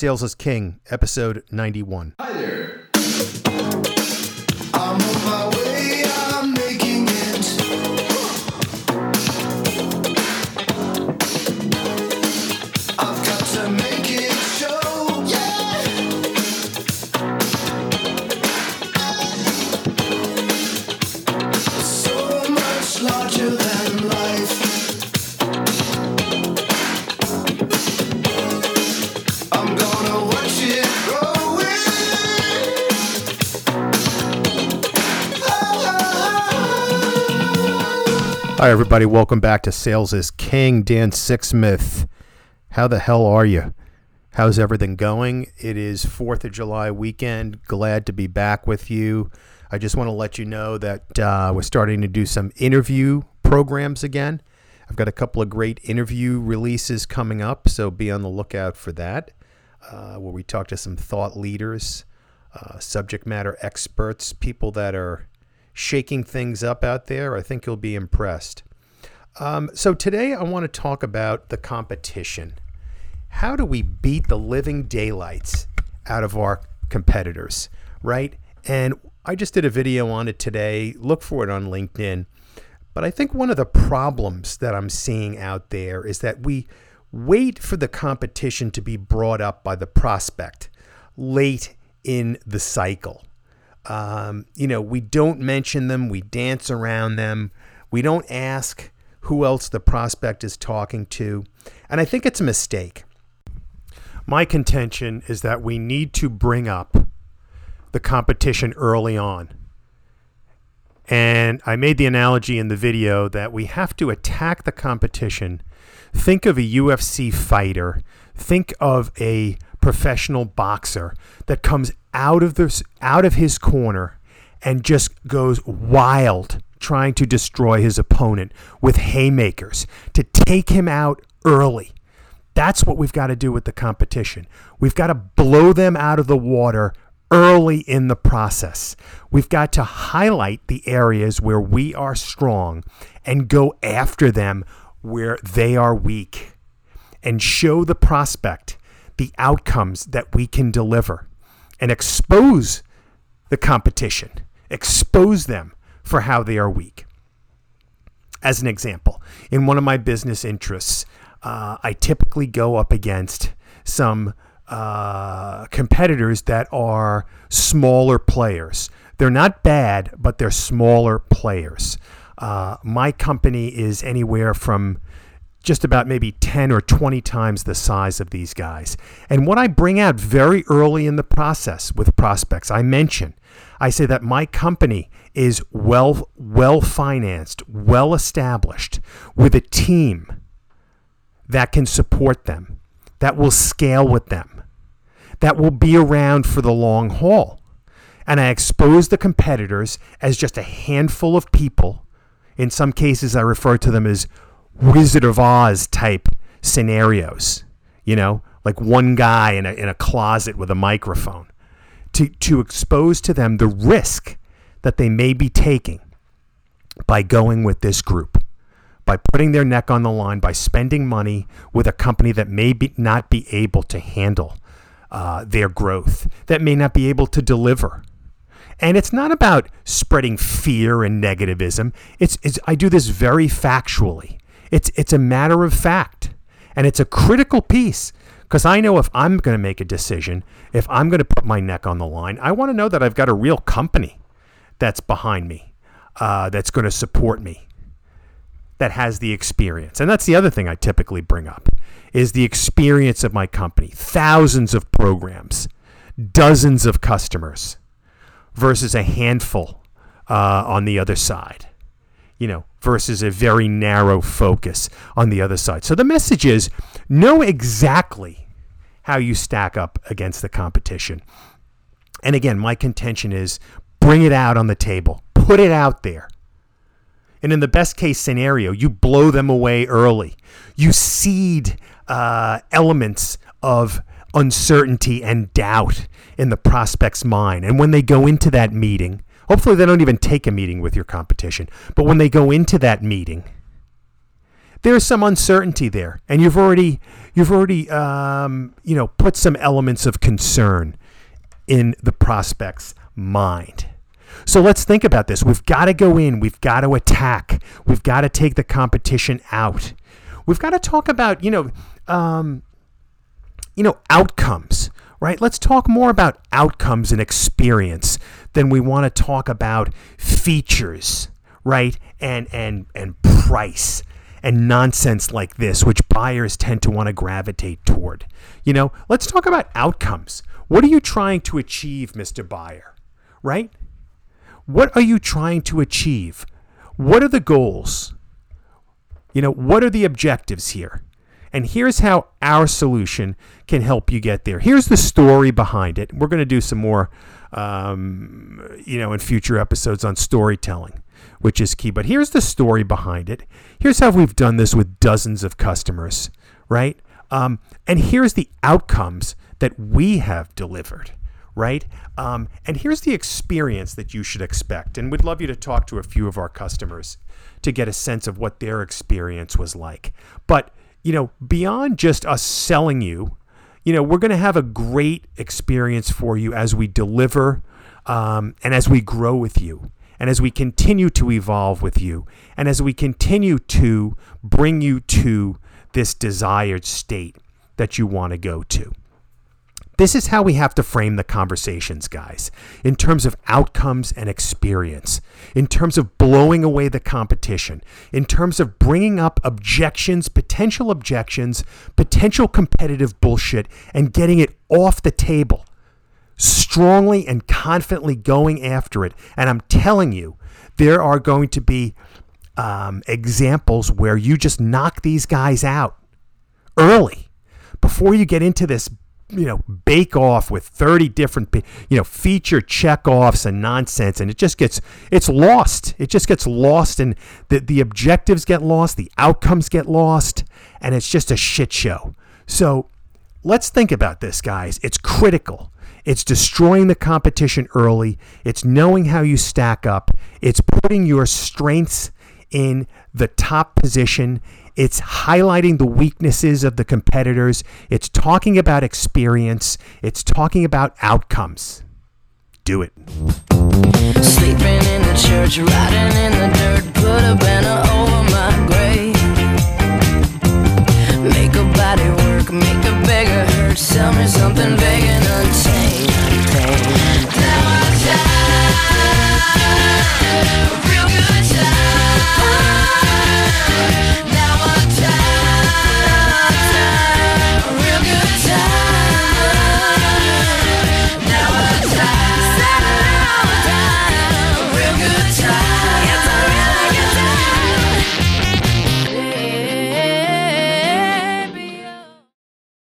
Sales is King, episode 91. Hi there. Hi, everybody. Welcome back to Sales is King. Dan Sixsmith. How the hell are you? How's everything going? It is 4th of July weekend. Glad to be back with you. I just want to let you know that uh, we're starting to do some interview programs again. I've got a couple of great interview releases coming up, so be on the lookout for that, uh, where we talk to some thought leaders, uh, subject matter experts, people that are shaking things up out there. I think you'll be impressed. Um, so, today I want to talk about the competition. How do we beat the living daylights out of our competitors, right? And I just did a video on it today. Look for it on LinkedIn. But I think one of the problems that I'm seeing out there is that we wait for the competition to be brought up by the prospect late in the cycle. Um, you know, we don't mention them, we dance around them, we don't ask who else the prospect is talking to. And I think it's a mistake. My contention is that we need to bring up the competition early on. And I made the analogy in the video that we have to attack the competition. Think of a UFC fighter, think of a professional boxer that comes out of this out of his corner and just goes wild trying to destroy his opponent with haymakers to take him out early. That's what we've got to do with the competition. We've got to blow them out of the water early in the process. We've got to highlight the areas where we are strong and go after them where they are weak and show the prospect the outcomes that we can deliver and expose the competition, expose them for how they are weak. As an example, in one of my business interests, uh, I typically go up against some uh, competitors that are smaller players. They're not bad, but they're smaller players. Uh, my company is anywhere from just about maybe 10 or 20 times the size of these guys. And what I bring out very early in the process with prospects, I mention, I say that my company is well well financed, well established with a team that can support them, that will scale with them, that will be around for the long haul. And I expose the competitors as just a handful of people. In some cases, I refer to them as Wizard of Oz type scenarios, you know, like one guy in a, in a closet with a microphone, to, to expose to them the risk that they may be taking by going with this group, by putting their neck on the line, by spending money with a company that may be, not be able to handle uh, their growth, that may not be able to deliver. And it's not about spreading fear and negativism. It's, it's I do this very factually. It's it's a matter of fact, and it's a critical piece because I know if I'm going to make a decision, if I'm going to put my neck on the line, I want to know that I've got a real company that's behind me, uh, that's going to support me, that has the experience. And that's the other thing I typically bring up is the experience of my company. Thousands of programs, dozens of customers versus a handful uh, on the other side. You know, versus a very narrow focus on the other side. So the message is know exactly how you stack up against the competition. And again, my contention is bring it out on the table, put it out there. And in the best case scenario, you blow them away early. You seed uh, elements of uncertainty and doubt in the prospect's mind. And when they go into that meeting, hopefully they don't even take a meeting with your competition, but when they go into that meeting, there's some uncertainty there, and you've already you've already um, you know put some elements of concern in the prospect's mind. So let's think about this. We've got to go in. We've got to attack. We've got to take the competition out. We've got to talk about you know um, you know outcomes right? Let's talk more about outcomes and experience than we want to talk about features, right? And and and price and nonsense like this, which buyers tend to want to gravitate toward. You know, let's talk about outcomes. What are you trying to achieve, Mr. Buyer? Right? What are you trying to achieve? What are the goals? You know, what are the objectives here? And here's how our solution can help you get there. Here's the story behind it. We're going to do some more, um, you know, in future episodes on storytelling, which is key. But here's the story behind it. Here's how we've done this with dozens of customers, right? Um, and here's the outcomes that we have delivered right? Um, and here's the experience that you should expect. And we'd love you to talk to a few of our customers to get a sense of what their experience was like. But you know, beyond just us selling you, you know, we're going to have a great experience for you as we deliver um, and as we grow with you and as we continue to evolve with you and as we continue to bring you to this desired state that you want to go to. This is how we have to frame the conversations, guys, in terms of outcomes and experience, in terms of blowing away the competition, in terms of bringing up objections, potential objections, potential competitive bullshit, and getting it off the table. Strongly and confidently going after it. And I'm telling you, there are going to be um, examples where you just knock these guys out early before you get into this you know bake off with 30 different you know feature checkoffs and nonsense and it just gets it's lost. It just gets lost and the the objectives get lost the outcomes get lost and it's just a shit show. So let's think about this guys. It's critical. It's destroying the competition early. It's knowing how you stack up. It's putting your strengths in the top position it's highlighting the weaknesses of the competitors. It's talking about experience. It's talking about outcomes. Do it. Sleeping in the church, riding in the dirt, put a banner over my grave. Make a body work, make a beggar hurt, sell me something very